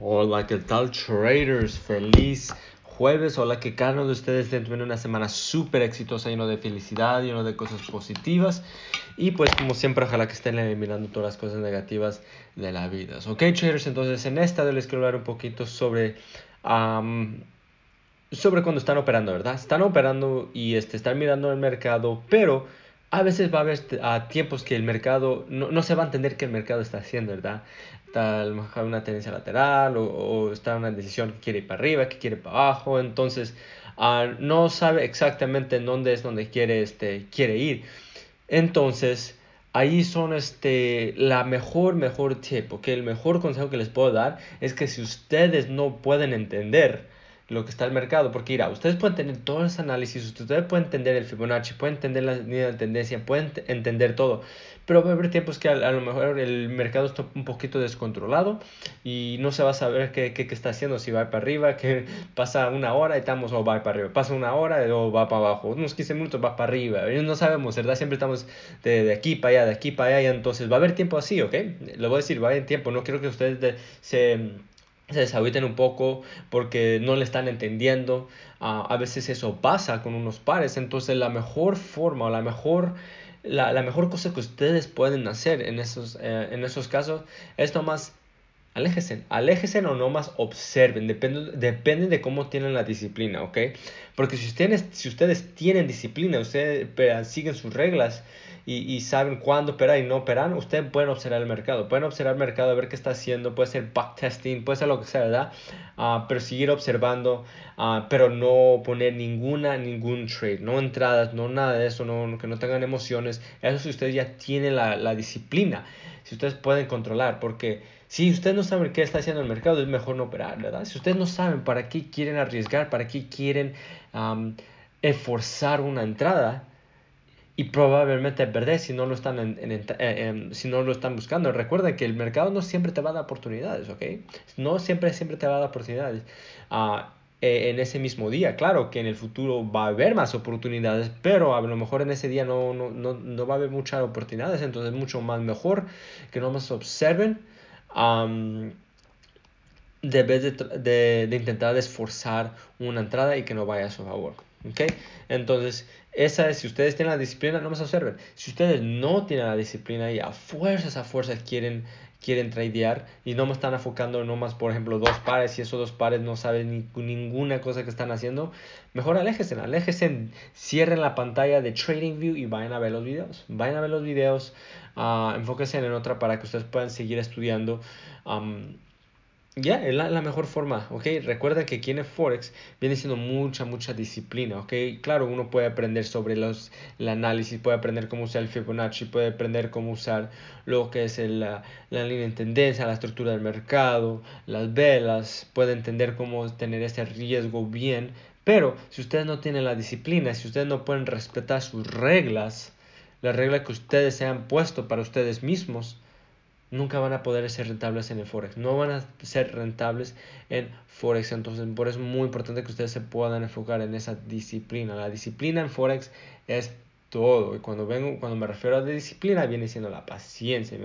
Hola, ¿qué tal traders? Feliz jueves. Hola, que cada uno de ustedes teniendo una semana súper exitosa, lleno de felicidad, lleno de cosas positivas. Y pues como siempre, ojalá que estén eliminando todas las cosas negativas de la vida. Ok, traders, entonces en esta les quiero hablar un poquito sobre... sobre cuando están operando, ¿verdad? Están operando y este, están mirando el mercado, pero a veces va a haber a tiempos que el mercado no, no, se va a entender qué el mercado está haciendo, ¿verdad? Está una tendencia lateral o, está una decisión que quiere ir para arriba, que quiere para abajo, entonces uh, no sabe exactamente en dónde es donde quiere, este, quiere ir. Entonces, ahí son este, la mejor, mejor tip, porque el mejor consejo que les puedo dar es que si ustedes no pueden entender, lo que está el mercado, porque mira, ustedes pueden tener todo ese análisis, ustedes pueden entender el Fibonacci, pueden entender la línea de tendencia, pueden entender todo, pero va a haber tiempos que a, lo mejor el mercado está un poquito descontrolado y no se va a saber qué, qué, está haciendo, si va para arriba, que pasa una hora y estamos o va para arriba, pasa una hora o va para abajo, unos 15 minutos va para arriba, no sabemos, ¿verdad? Siempre estamos de, de, aquí para allá, de aquí para allá, entonces va a haber tiempo así, ¿ok? Le voy a decir, va a haber tiempo, no quiero que ustedes se se deshabiten un poco porque no le están entendiendo. Ah, a veces eso pasa con unos pares. Entonces la mejor forma o la mejor, la, la mejor cosa que ustedes pueden hacer en esos, eh, en esos casos es nomás aléjense, aléjense o nomás observen, depende, depende de cómo tienen la disciplina, ¿ok? Porque si ustedes, si ustedes tienen disciplina, ustedes siguen sus reglas, y, saben cuándo operar y no operar, ustedes pueden observar el mercado, pueden observar el mercado, ver qué está haciendo, puede ser backtesting, puede ser lo que sea, ¿verdad? Uh, pero seguir observando, uh, pero no poner ninguna, ningún trade, no entradas, no nada de eso, no, que no tengan emociones, eso si ustedes ya tienen la disciplina, si ustedes pueden controlar, porque si ustedes no saben qué está haciendo el mercado, es mejor no operar, ¿verdad? Si ustedes no saben para qué quieren arriesgar, para qué quieren um, esforzar una entrada, y probablemente perder si no lo están, en, eh, si no lo están buscando. Recuerda que el mercado no siempre te va a dar oportunidades, ¿ok? No siempre, siempre te va a dar oportunidades. Uh, en ese mismo día, claro que en el futuro va a haber más oportunidades, pero a lo mejor en ese día no, no, no, no va a haber muchas oportunidades, entonces es mucho más mejor que no más observen. Um, de vez de, de, de, intentar esforzar una entrada y que no vaya a su favor. ¿ok? Entonces, esa es, si ustedes tienen la disciplina, no más observen. Si ustedes no tienen la disciplina y a fuerzas, a fuerzas quieren, quieren tradear y no me están enfocando más por ejemplo, dos pares y esos dos pares no saben ni, ninguna cosa que están haciendo, mejor aléjense, aléjense, cierren la pantalla de TradingView y vayan a ver los videos. Vayan a ver los videos, uh, enfóquense en otra para que ustedes puedan seguir estudiando. Ya, es la, mejor forma, ¿ok? Recuerda que aquí en el Forex viene siendo mucha, mucha disciplina, ¿ok? Claro, uno puede aprender sobre los, el análisis, puede aprender cómo usar el Fibonacci, puede aprender cómo usar lo que es la, la línea de tendencia, la estructura del mercado, las velas, puede entender cómo tener ese riesgo bien, pero si ustedes no tienen la disciplina, si ustedes no pueden respetar sus reglas, las reglas que ustedes se han puesto para ustedes mismos, nunca van a poder ser rentables en el Forex. No van a ser rentables en Forex. Entonces, por eso es muy importante que ustedes se puedan enfocar en esa disciplina. La disciplina en Forex es todo. Y cuando, vengo, cuando me refiero a disciplina, viene siendo la paciencia,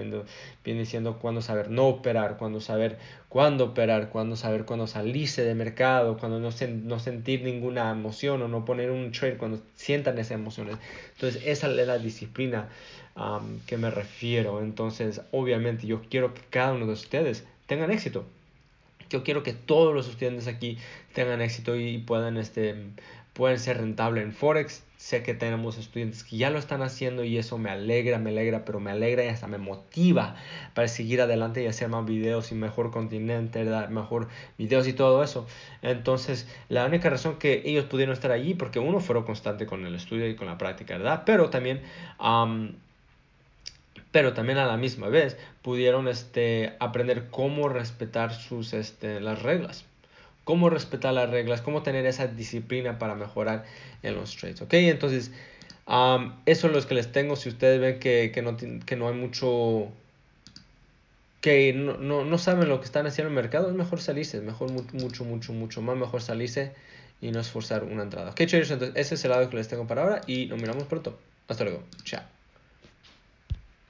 viene, siendo cuando saber no operar, cuando saber cuándo operar, cuando saber cuándo salirse de mercado, cuando no, no sentir ninguna emoción o no poner un trade cuando sientan esas emociones. Entonces, esa es la disciplina um, que me refiero. Entonces, obviamente, yo quiero que cada uno de ustedes tengan éxito. Yo quiero que todos los estudiantes aquí tengan éxito y puedan este, pueden ser rentables en Forex. Sé que tenemos estudiantes que ya lo están haciendo y eso me alegra, me alegra, pero me alegra y hasta me motiva para seguir adelante y hacer más videos y mejor continente, mejor videos y todo eso. Entonces, la única razón que ellos pudieron estar allí, porque uno fueron constante con el estudio y con la práctica, ¿verdad? Pero también... pero también a la misma vez pudieron este, aprender cómo respetar sus, este, las reglas cómo respetar las reglas, cómo tener esa disciplina para mejorar en los trades, ¿ok? Entonces, eso es lo que les tengo. Si ustedes ven que, que, no, que no hay mucho, que no, no, no, saben lo que están haciendo en el mercado, es mejor salirse, mejor mucho, mucho, mucho más mejor salirse y no esforzar una entrada. Ok, traders, entonces ese es el lado que les tengo para ahora y nos miramos pronto. Hasta luego. Chao.